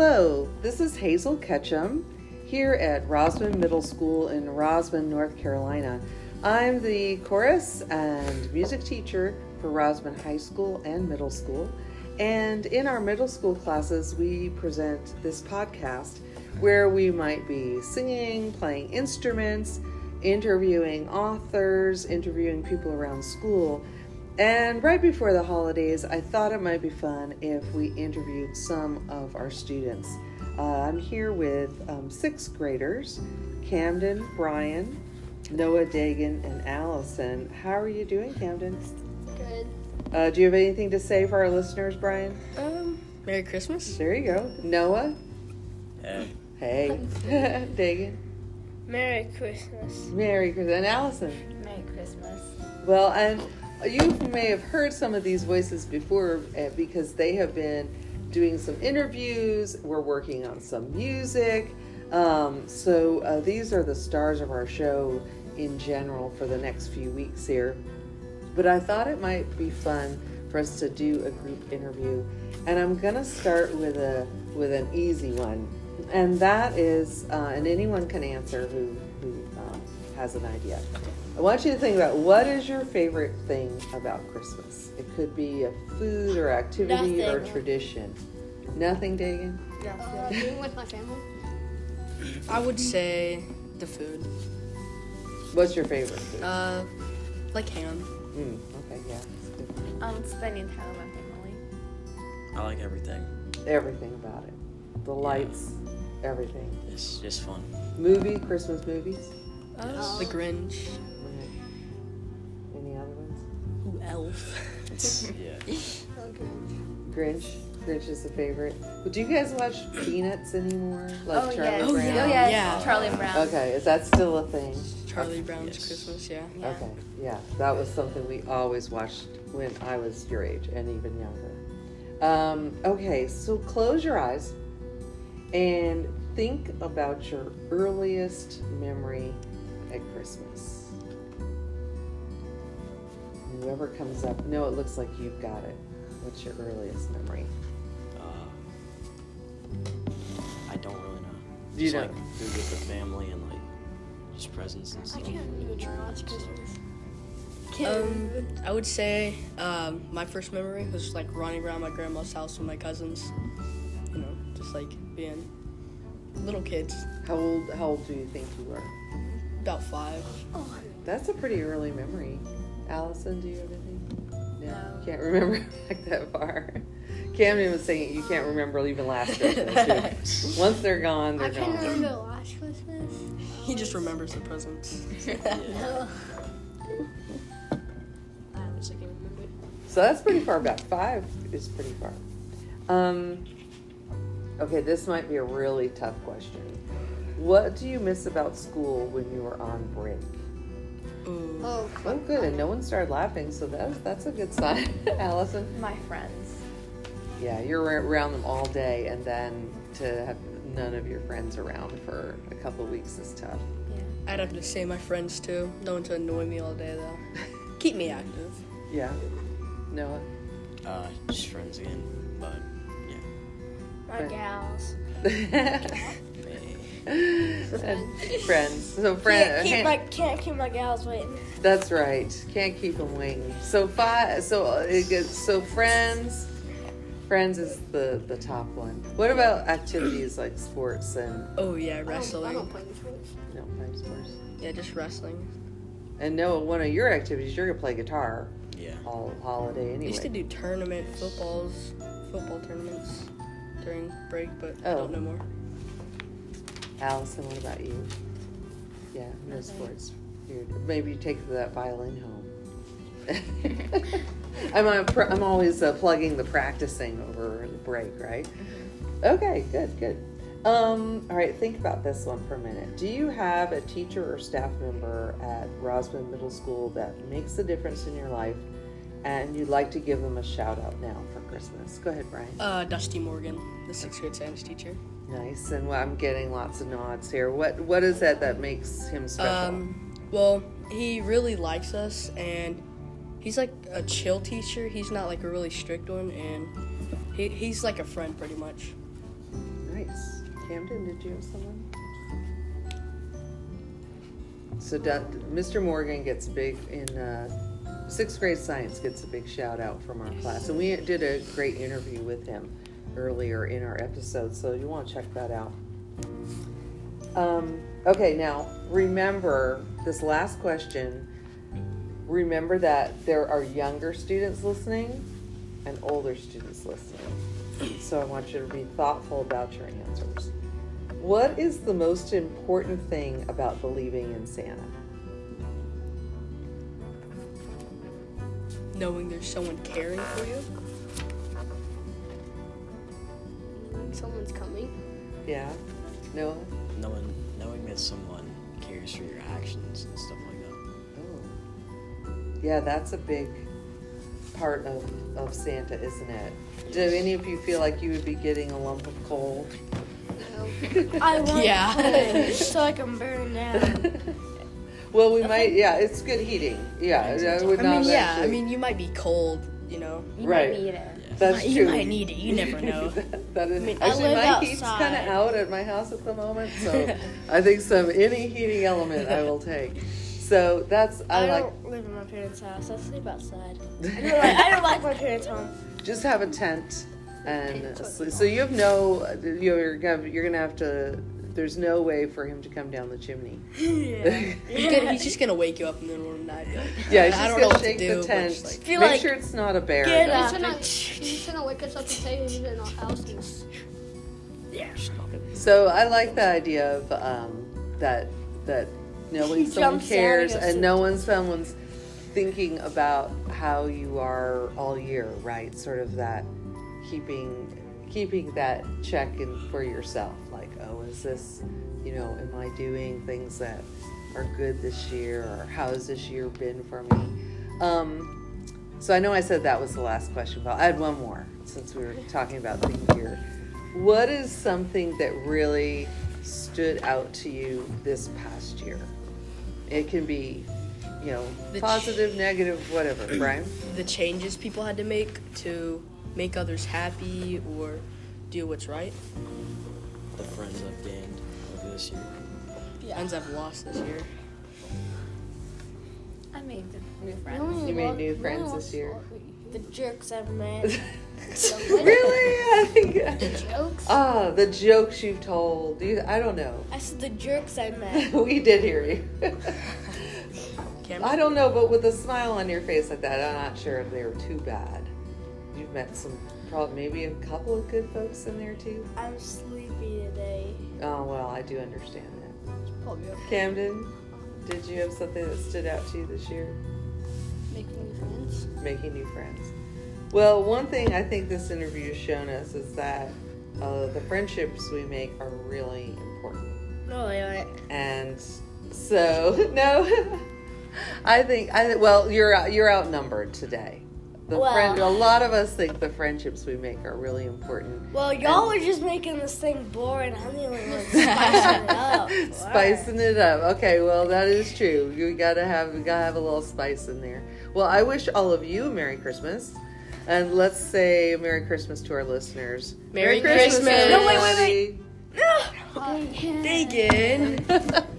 Hello, this is Hazel Ketchum here at Rosman Middle School in Rosman, North Carolina. I'm the chorus and music teacher for Rosman High School and Middle School. And in our middle school classes, we present this podcast where we might be singing, playing instruments, interviewing authors, interviewing people around school. And right before the holidays, I thought it might be fun if we interviewed some of our students. Uh, I'm here with um, sixth graders Camden, Brian, Noah Dagan, and Allison. How are you doing, Camden? Good. Uh, do you have anything to say for our listeners, Brian? Um, Merry Christmas. There you go. Noah? Hey. Hey. Dagan? Merry Christmas. Merry Christmas. And Allison? Merry Christmas. Well, and you may have heard some of these voices before uh, because they have been doing some interviews. We're working on some music. Um, so uh, these are the stars of our show in general for the next few weeks here. But I thought it might be fun for us to do a group interview, and I'm gonna start with a with an easy one, and that is, uh, and anyone can answer who who um, has an idea. I want you to think about what is your favorite thing about Christmas. It could be a food or activity or tradition. Nothing, Dagan. Uh, being with my family. I would say the food. What's your favorite food? Uh, like ham. Mm, okay, yeah, that's good. Um, spending time with my family. I like everything. Everything about it. The lights, everything. It's just fun. Movie, Christmas movies. The Grinch. Okay. Any other ones? Who Elf. It's yeah. Grinch. Grinch is the favorite. But do you guys watch Peanuts anymore? Like oh, Charlie yes. Oh, Brown? yeah. Oh, yes. Yeah. Charlie Brown. Okay, is that still a thing? Charlie Brown's Yes. Christmas. Yeah. Yeah. Okay, yeah, that was something we always watched when I was your age and even younger. Um, okay, so close your eyes and think about your earliest memory at Christmas. Whoever comes up, no, it looks like you've got it. What's your earliest memory? Uh, I don't really know. You Just don't? like food with the family and like just presents and stuff. I stuff. can't even Trees remember last. Christmas. Um. I would say um, my first memory was like running around my grandma's house with my cousins. You know, just like being little kids, How old? How old do you think you were? About five. Oh, That's a pretty early memory. Allison, do you have anything? No, No. you can't remember back that far. Camden was saying you can't remember even last Christmas. too. Once they're gone, they're I can't gone. remember last Christmas. He just remembers the presents. No. I honestly can't remember. So that's pretty far back. Five is pretty far. Um, okay, this might be a really tough question. What do you miss about school when you were on break? Ooh. Oh, Oh, good, and no one started laughing, so that's that's a good sign, Allison. My friends. Yeah, you're around them all day, and then to have none of your friends around for a couple of weeks is tough. Yeah. I'd have to say my friends too. No one to annoy me all day though. Keep me active. Yeah. Noah. Uh, just friends again. But yeah. my gals. Hey. friends. So Can't friends. keep my can't keep my gals waiting. That's right. Can't keep them waiting. So five. So uh, it gets so friends. Friends is the the top one. What about activities like sports and Oh yeah, I don't, I wrestling. don't play sports. no play sports? Yeah, just wrestling. And Noah, one of your activities, you're gonna play guitar Yeah. all holiday I anyway. used to do tournament footballs, football tournaments during break, but I Oh. don't know more. Allison, what about you? Yeah, no Nothing. sports. You're, maybe you take that violin home. I'm pr- I'm always uh, plugging the practicing over the break, right? Okay, good, good. Um, all right, think about this one for a minute. Do you have a teacher or staff member at Rosman Middle School that makes a difference in your life, and you'd like to give them a shout out now for Christmas? Go ahead, Brian. Uh, Dusty Morgan, the sixth grade science teacher. Nice, and I'm getting lots of nods here. What what is that that makes him special? Um, well, he really likes us, and he's like a chill teacher. He's not like a really strict one, and he, he's like a friend pretty much. Nice, Camden, did you have someone? So Mr. Morgan gets big in uh, sixth grade science gets a big shout out from our class, and we did a great interview with him earlier in our episode. So you want to check that out. Um, okay, now remember this last question. Remember that there are younger students listening and older students listening. So I want you to be thoughtful about your answers. What is the most important thing about believing in Santa? Knowing there's someone caring for you. Someone's coming. Yeah? Noah? Knowing, knowing that someone cares for your actions and stuff like that. Oh. Yeah, that's a big part of, of Santa, isn't it? Do any of you feel like you would be getting a lump of coal? I want Yeah. coal so I can burn down. well, we might, yeah, it's good heating. Yeah, I would I not mean, yeah. I actually- mean, you might be cold. You know. You Right. might need it. That's You true. might need it. You never know. that, that is, mean, I actually, live my heat's outside. kind of out at my house at the moment, so I think some any heating element I will take. So that's I, I, like don't live in my parents' house. I sleep outside. I don't like, I don't like my parents' home. just have a tent and sleep. so you have no you're gonna you're gonna have to. There's no way for him to come down the chimney. yeah. He's, gonna, he's just gonna wake you up in the middle of the night. and like, Yeah, he's I don't gonna know what shake to do. the tent. just like, Make like- sure it's not a bear. Get up. He's gonna, he's gonna wake us up and say he's in our house and s- So I like the idea of um, that that knowing He someone cares and it. knowing someone's thinking about how you are all year, right? Sort of that keeping keeping that check in for yourself, oh, is this, you know, am I doing things that are good this year, or how has this year been for me? Um, so I know I said that was the last question, but I had one more since we were talking about the year. What is something that really stood out to you this past year? It can be, you know, The ch- positive, negative, whatever. Brian? the changes people had to make to make others happy or do what's right. The friends I've gained over this year. Friends I've lost this year. I made new friends. only You made new friends only this year. The jerks I've met. really? I think. The Jokes. Ah, the jokes you've told. You, I don't know. I said the jerks I met. we did hear you. I don't know, but with a smile on your face like that, I'm not sure if they were too bad. You've met some, probably maybe a couple of good folks in there too. I'm sleepy today. Oh well, I do understand that. Probably okay. Camden, did you have something that stood out to you this year? Making new friends. Making new friends. Well, one thing I think this interview has shown us is that uh, the friendships we make are really important. No, they aren't. and so no i think i well you're you're outnumbered today the Well- friend a lot of us think the friendships we make are really important Well, y'all are just making this thing boring. I'm the only one spicing it up. spicing it up okay well that is true you gotta have we gotta have a little spice in there well i wish all of you a merry christmas and let's say merry christmas to our listeners Merry Christmas. No, wait, wait, everybody. Dagan. What to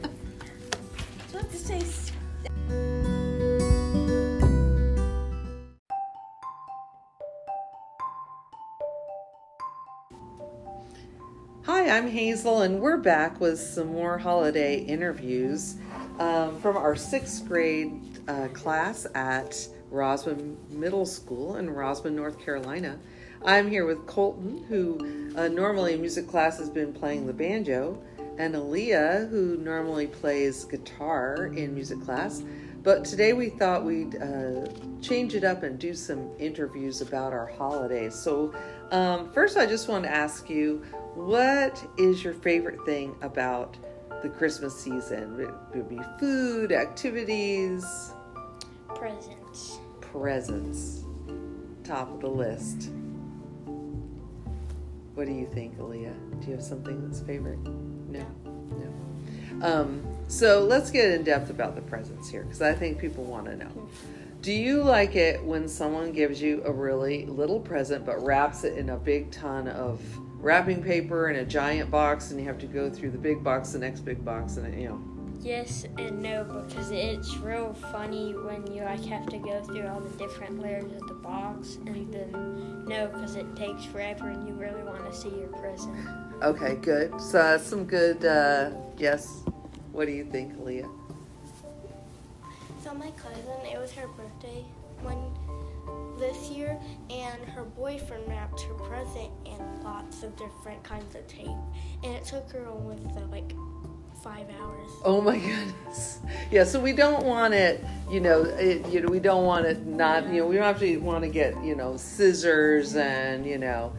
I'm Hazel, and we're back with some more holiday interviews um, from our sixth grade uh, class at Rosman Middle School in Rosman, North Carolina. I'm here with Colton, who uh, normally in music class has been playing the banjo, and Aaliyah, who normally plays guitar in music class. But today we thought we'd uh, change it up and do some interviews about our holidays. So, um, first, I just want to ask you what is your favorite thing about the Christmas season? It would be food, activities, Presents. presents. Top of the list. What do you think, Aaliyah? Do you have something that's favorite? No? No. Um, so let's get in depth about the presents here because I think people want to know. Do you like it when someone gives you a really little present but wraps it in a big ton of wrapping paper in a giant box, and you have to go through the big box, the next big box, and you know. Yes and no because it's real funny when you like have to go through all the different layers of the box, and then no because it takes forever and you really want to see your present. Okay, good. So that's some good. Uh, yes. What do you think, Aaliyah? So my cousin, it was her birthday one this year, and her boyfriend wrapped her present in lots of different kinds of tape, and it took her almost uh, like five hours. Oh my goodness. Yeah, so we don't want it, you know, it, you know, we don't want it not, you know, we don't to want to get, you know, scissors and, you know,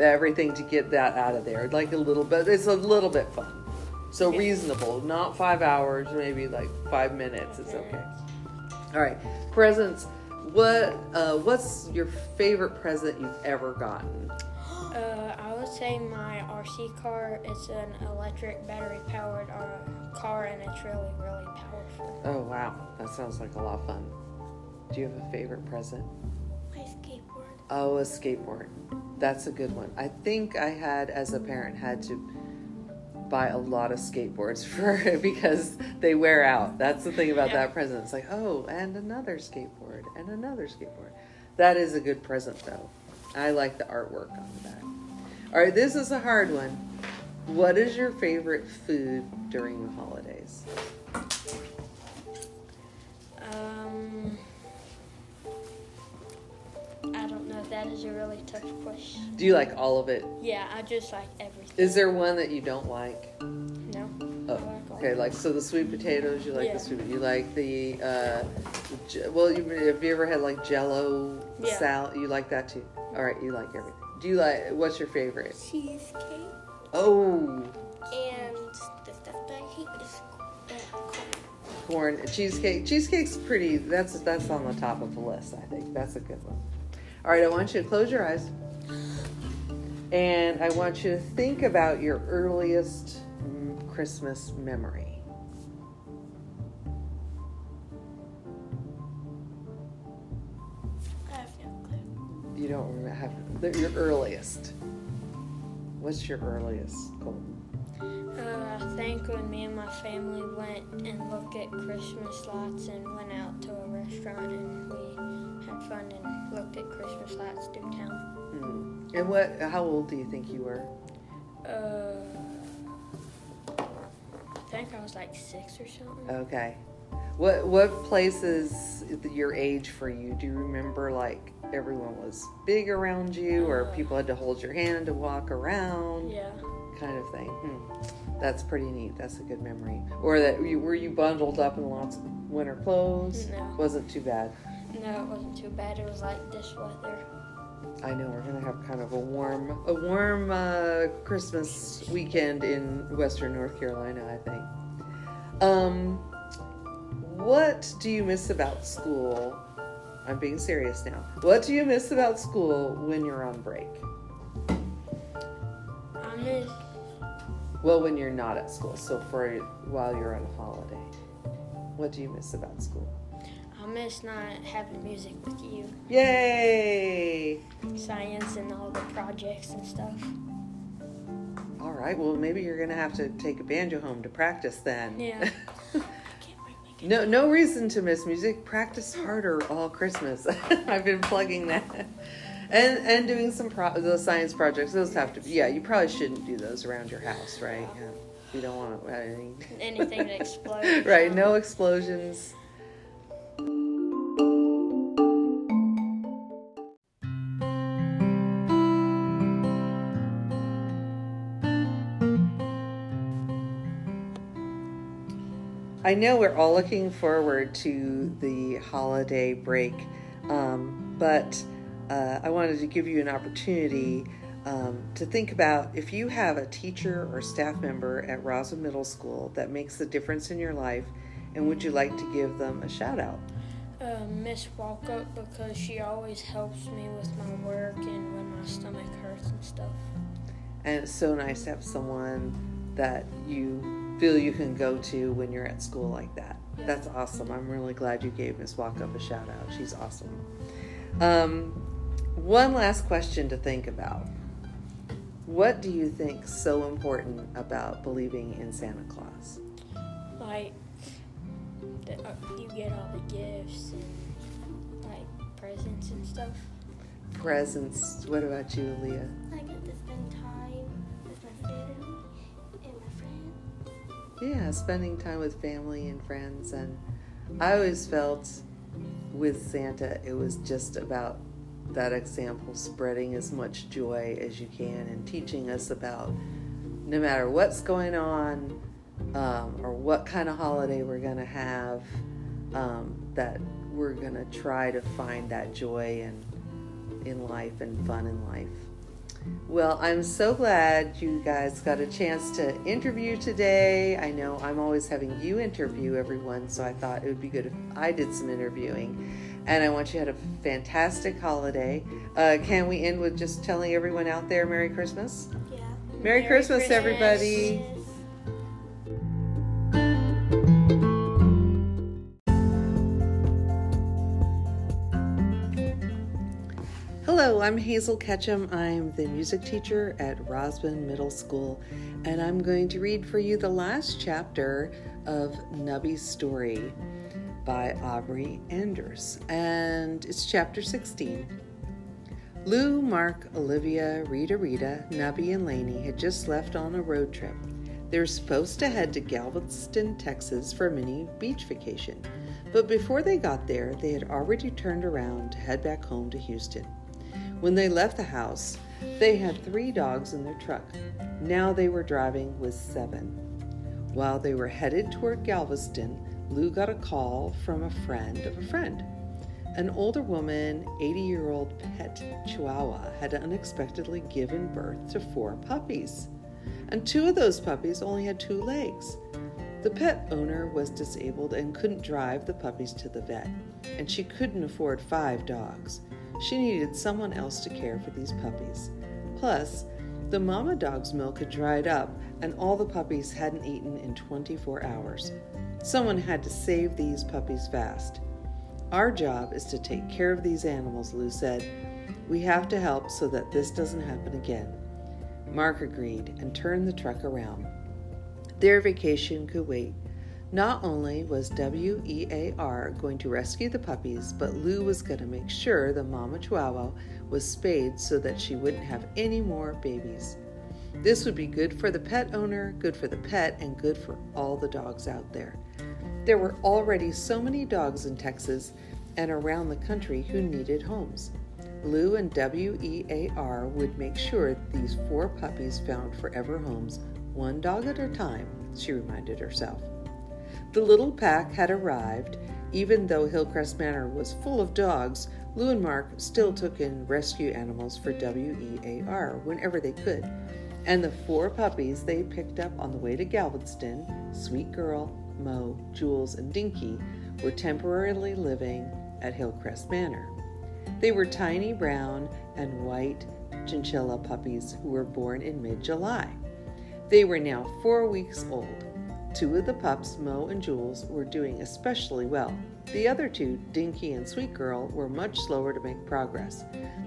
everything to get that out of there. Like a little bit, it's a little bit fun. So reasonable, not five hours, maybe like five minutes. It's okay. All right, presents. What uh, what's your favorite present you've ever gotten? Uh, I would say my RC car. It's an electric battery powered uh, car, and it's really really powerful. Oh wow, that sounds like a lot of fun. Do you have a favorite present? My skateboard. Oh, a skateboard. That's a good one. I think I had, as a parent, had to buy a lot of skateboards for because they wear out. That's the thing about that present. It's like, oh, and another skateboard, and another skateboard. That is a good present, though. I like the artwork on the back. All right, this is a hard one. What is your favorite food during the holidays? Um, don't know. That is a really tough question. Do you like all of it? Yeah, I just like everything. Is there one that you don't like? no? Oh, I like all okay. Like so, the sweet potatoes. You like Yeah. the sweet. You like the. Uh, j- well, you, have you ever had like Jello Yeah. salad? You like that too. All right, you like everything. Do you like? What's your favorite? Cheesecake Oh, and the stuff that I hate is uh, corn. corn cheesecake. Cheesecake's pretty. That's that's on the top of the list. I think that's a good one. All right, I want you to close your eyes, and I want you to think about your earliest Christmas memory. I have no clue. You don't remember have your earliest. What's your earliest, Colton? Uh, I think when me and my family went and looked at Christmas lights and went out to a restaurant and we had fun and looked at Christmas lights through town. Hmm. And what? How old do you think you were? Uh, I think I was like six or something. Okay. What what places your age for you? Do you remember like everyone was big around you, or Uh. people had to hold your hand to walk around, Yeah. kind of thing? Hmm. That's pretty neat. That's a good memory. Or that you were you bundled up in lots of winter clothes? No. Wasn't too bad. No, it wasn't too bad. It was like this weather. I know we're gonna have kind of a warm, a warm uh, Christmas weekend in Western North Carolina. I think. Um, what do you miss about school? I'm being serious now. What do you miss about school when you're on break? I miss Well, when you're not at school. So for while you're on holiday, what do you miss about school? Miss not having music with you, Yay! science and all the projects and stuff. All right. Well, maybe you're gonna have to take a banjo home to practice then. Yeah. Can't bring my. No, no reason to miss music. Practice harder all Christmas. I've been plugging that, and and doing some pro- the science projects. Those have to be. Yeah, you probably shouldn't do those around your house, right? Yeah, you don't want to. Any, Anything to explode. right? No um, explosions. I know we're all looking forward to the holiday break, um, but uh, I wanted to give you an opportunity um, to think about if you have a teacher or staff member at Rosman Middle School that makes a difference in your life, and would you like to give them a shout out? Uh, Miss Walkup because she always helps me with my work and when my stomach hurts and stuff. And it's so nice to have someone that you feel you can go to when you're at school like that. That's awesome. I'm really glad you gave Miss Walkup a shout out. She's awesome. Um, one last question to think about. What do you think so important about believing in Santa Claus? Like, the, uh, you get all the gifts and like presents and stuff. Presents. What about you, Leah? Yeah, spending time with family and friends. And I always felt with Santa, it was just about that example, spreading as much joy as you can and teaching us about no matter what's going on um, or what kind of holiday we're going to have, um, that we're going to try to find that joy in, in life and fun in life. Well, I'm so glad you guys got a chance to interview today. I know I'm always having you interview everyone, so I thought it would be good if I did some interviewing. And I want you to have a fantastic holiday. Uh, can we end with just telling everyone out there Merry Christmas? Yeah. Merry, Christmas, Christmas. everybody. I'm Hazel Ketchum. I'm the music teacher at Rosman Middle School, and I'm going to read for you the last chapter of Nubby's story by Aubrey Anders, and it's chapter 16. Lou, Mark, Olivia, Rita, Rita, Nubby, and Laney had just left on a road trip. They were supposed to head to Galveston, Texas for a mini beach vacation, but before they got there, they had already turned around to head back home to Houston. When they left the house, they had three dogs in their truck. Now they were driving with seven. While they were headed toward Galveston, Lou got a call from a friend of a friend. An older woman, 80 year old pet chihuahua, had unexpectedly given birth to four puppies. And two of those puppies only had two legs. The pet owner was disabled and couldn't drive the puppies to the vet, and she couldn't afford five dogs. She needed someone else to care for these puppies. Plus, the mama dog's milk had dried up, and all the puppies hadn't eaten in 24 hours. Someone had to save these puppies fast. Our job is to take care of these animals, Lou said. We have to help so that this doesn't happen again. Mark agreed and turned the truck around. Their vacation could wait. Not only was WEAR going to rescue the puppies, but Lou was going to make sure the mama chihuahua was spayed so that she wouldn't have any more babies. This would be good for the pet owner, good for the pet, and good for all the dogs out there. There were already so many dogs in Texas and around the country who needed homes. Lou and WEAR would make sure these four puppies found forever homes, one dog at a time, she reminded herself. The little pack had arrived. Even though Hillcrest Manor was full of dogs, Lou and Mark still took in rescue animals for WEAR whenever they could. And the four puppies they picked up on the way to Galveston Sweet Girl, Mo, Jules, and Dinky were temporarily living at Hillcrest Manor. They were tiny brown and white chinchilla puppies who were born in mid July. They were now four weeks old. Two of the pups, Mo and Jules, were doing especially well. The other two, Dinky and Sweet Girl, were much slower to make progress.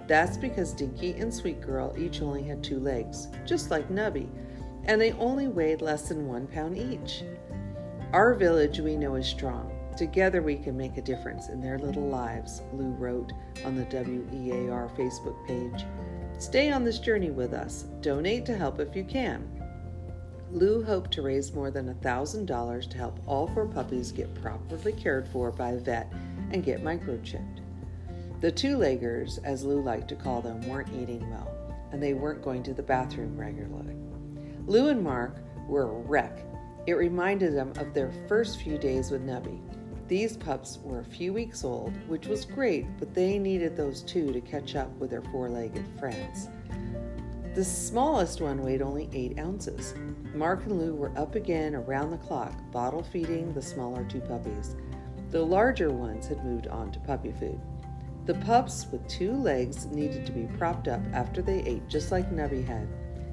That's because Dinky and Sweet Girl each only had two legs, just like Nubby, and they only weighed less than one pound each. Our village we know is strong. Together we can make a difference in their little lives, Lou wrote on the WEAR Facebook page. Stay on this journey with us. Donate to help if you can. Lou hoped to raise more than $1,000 to help all four puppies get properly cared for by a vet and get microchipped. The two leggers, as Lou liked to call them, weren't eating well, and they weren't going to the bathroom regularly. Lou and Mark were a wreck. It reminded them of their first few days with Nubby. These pups were a few weeks old, which was great, but they needed those two to catch up with their four legged friends. The smallest one weighed only 8 ounces. Mark and Lou were up again around the clock, bottle feeding the smaller two puppies. The larger ones had moved on to puppy food. The pups with two legs needed to be propped up after they ate, just like Nubby had.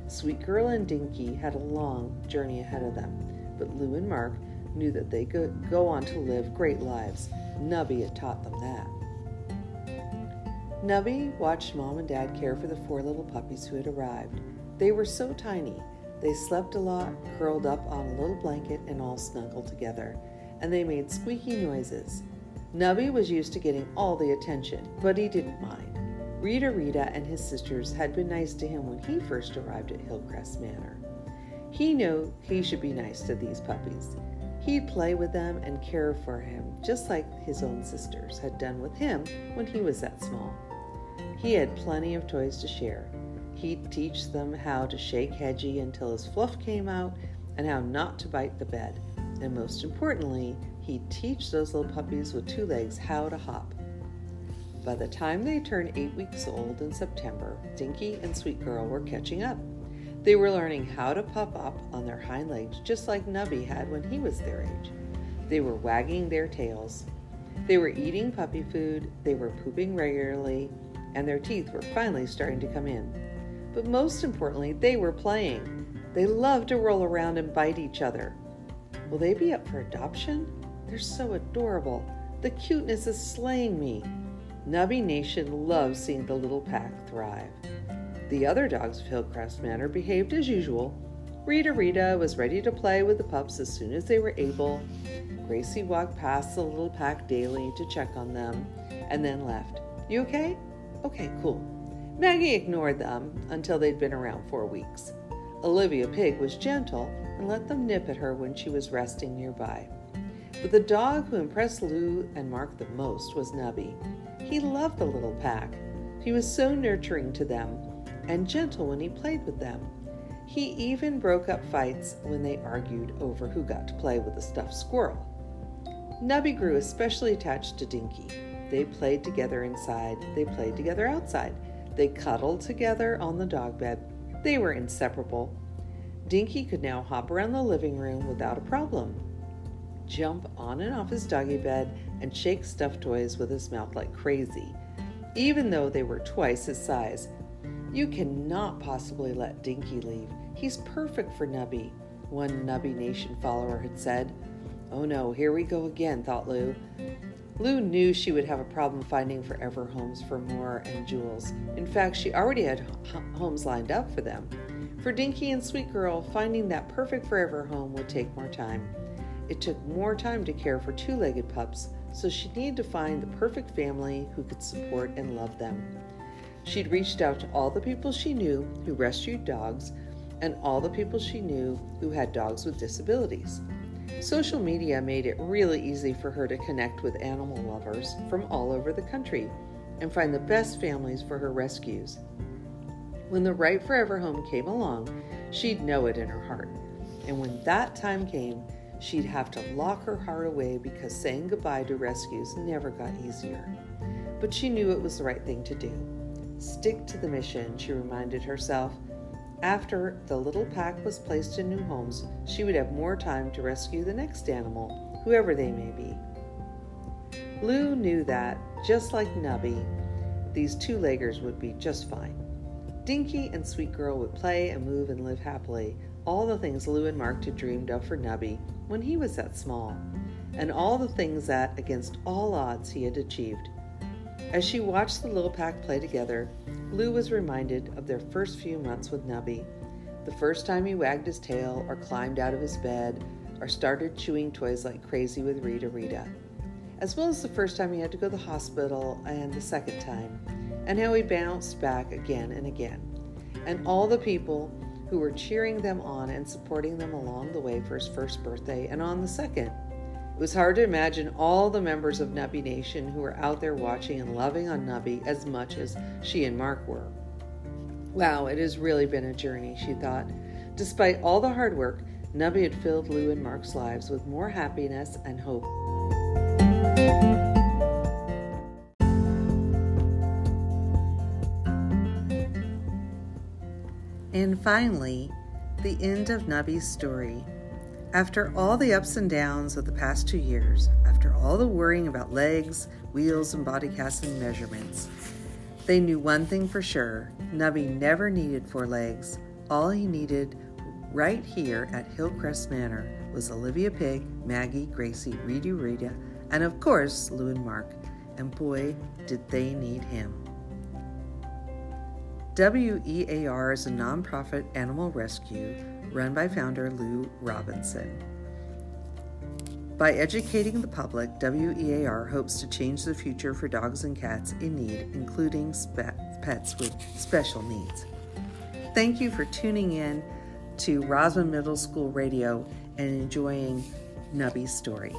Sweet Girl and Dinky had a long journey ahead of them, but Lou and Mark knew that they could go on to live great lives. Nubby had taught them that. Nubby watched Mom and Dad care for the four little puppies who had arrived. They were so tiny. They slept a lot, curled up on a little blanket, and all snuggled together, and they made squeaky noises. Nubby was used to getting all the attention, but he didn't mind. Rita Rita and his sisters had been nice to him when he first arrived at Hillcrest Manor. He knew he should be nice to these puppies. He'd play with them and care for him, just like his own sisters had done with him when he was that small. He had plenty of toys to share. He'd teach them how to shake Hedgie until his fluff came out and how not to bite the bed. And most importantly, he'd teach those little puppies with two legs how to hop. By the time they turned eight weeks old in September, Dinky and Sweet Girl were catching up. They were learning how to puff up on their hind legs just like Nubby had when he was their age. They were wagging their tails. They were eating puppy food, they were pooping regularly, and their teeth were finally starting to come in. But most importantly, they were playing. They loved to roll around and bite each other. Will they be up for adoption? They're so adorable. The cuteness is slaying me. Nubby Nation loves seeing the little pack thrive. The other dogs of Hillcrest Manor behaved as usual. Rita Rita was ready to play with the pups as soon as they were able. Gracie walked past the little pack daily to check on them and then left. You okay? Okay, cool. Maggie ignored them until they'd been around four weeks. Olivia Pig was gentle and let them nip at her when she was resting nearby. But the dog who impressed Lou and Mark the most was Nubby. He loved the little pack. He was so nurturing to them and gentle when he played with them. He even broke up fights when they argued over who got to play with the stuffed squirrel. Nubby grew especially attached to Dinky. They played together inside, they played together outside, they cuddled together on the dog bed. They were inseparable. Dinky could now hop around the living room without a problem, jump on and off his doggy bed, and shake stuffed toys with his mouth like crazy, even though they were twice his size. You cannot possibly let Dinky leave. He's perfect for Nubby, one Nubby Nation follower had said. Oh no, here we go again, thought Lou. Lou knew she would have a problem finding forever homes for Mo and Jules. In fact, she already had homes lined up for them. For Dinky and Sweet Girl, finding that perfect forever home would take more time. It took more time to care for two legged pups, so she needed to find the perfect family who could support and love them. She'd reached out to all the people she knew who rescued dogs and all the people she knew who had dogs with disabilities. Social media made it really easy for her to connect with animal lovers from all over the country and find the best families for her rescues. When the right forever home came along, she'd know it in her heart. And when that time came, she'd have to lock her heart away because saying goodbye to rescues never got easier. But she knew it was the right thing to do. Stick to the mission, she reminded herself. After the little pack was placed in new homes, she would have more time to rescue the next animal, whoever they may be. Lou knew that, just like Nubby, these two leggers would be just fine. Dinky and Sweet Girl would play and move and live happily, all the things Lou and Mark had dreamed of for Nubby when he was that small, and all the things that, against all odds, he had achieved. As she watched the little pack play together, Lou was reminded of their first few months with Nubby. The first time he wagged his tail, or climbed out of his bed, or started chewing toys like crazy with Rita Rita. As well as the first time he had to go to the hospital, and the second time, and how he bounced back again and again. And all the people who were cheering them on and supporting them along the way for his first birthday and on the second. It was hard to imagine all the members of Nubby Nation who were out there watching and loving on Nubby as much as she and Mark were. Wow, it has really been a journey, she thought. Despite all the hard work, Nubby had filled Lou and Mark's lives with more happiness and hope. And finally, the end of Nubby's story. After all the ups and downs of the past two years, after all the worrying about legs, wheels, and body casting measurements, they knew one thing for sure Nubby never needed four legs. All he needed right here at Hillcrest Manor was Olivia Pig, Maggie, Gracie, Rita Rita, and of course, Lou and Mark. And boy, did they need him. WEAR is a nonprofit animal rescue run by founder Lou Robinson. By educating the public, WEAR hopes to change the future for dogs and cats in need, including spe- pets with special needs. Thank you for tuning in to Rosman Middle School Radio and enjoying Nubby's story.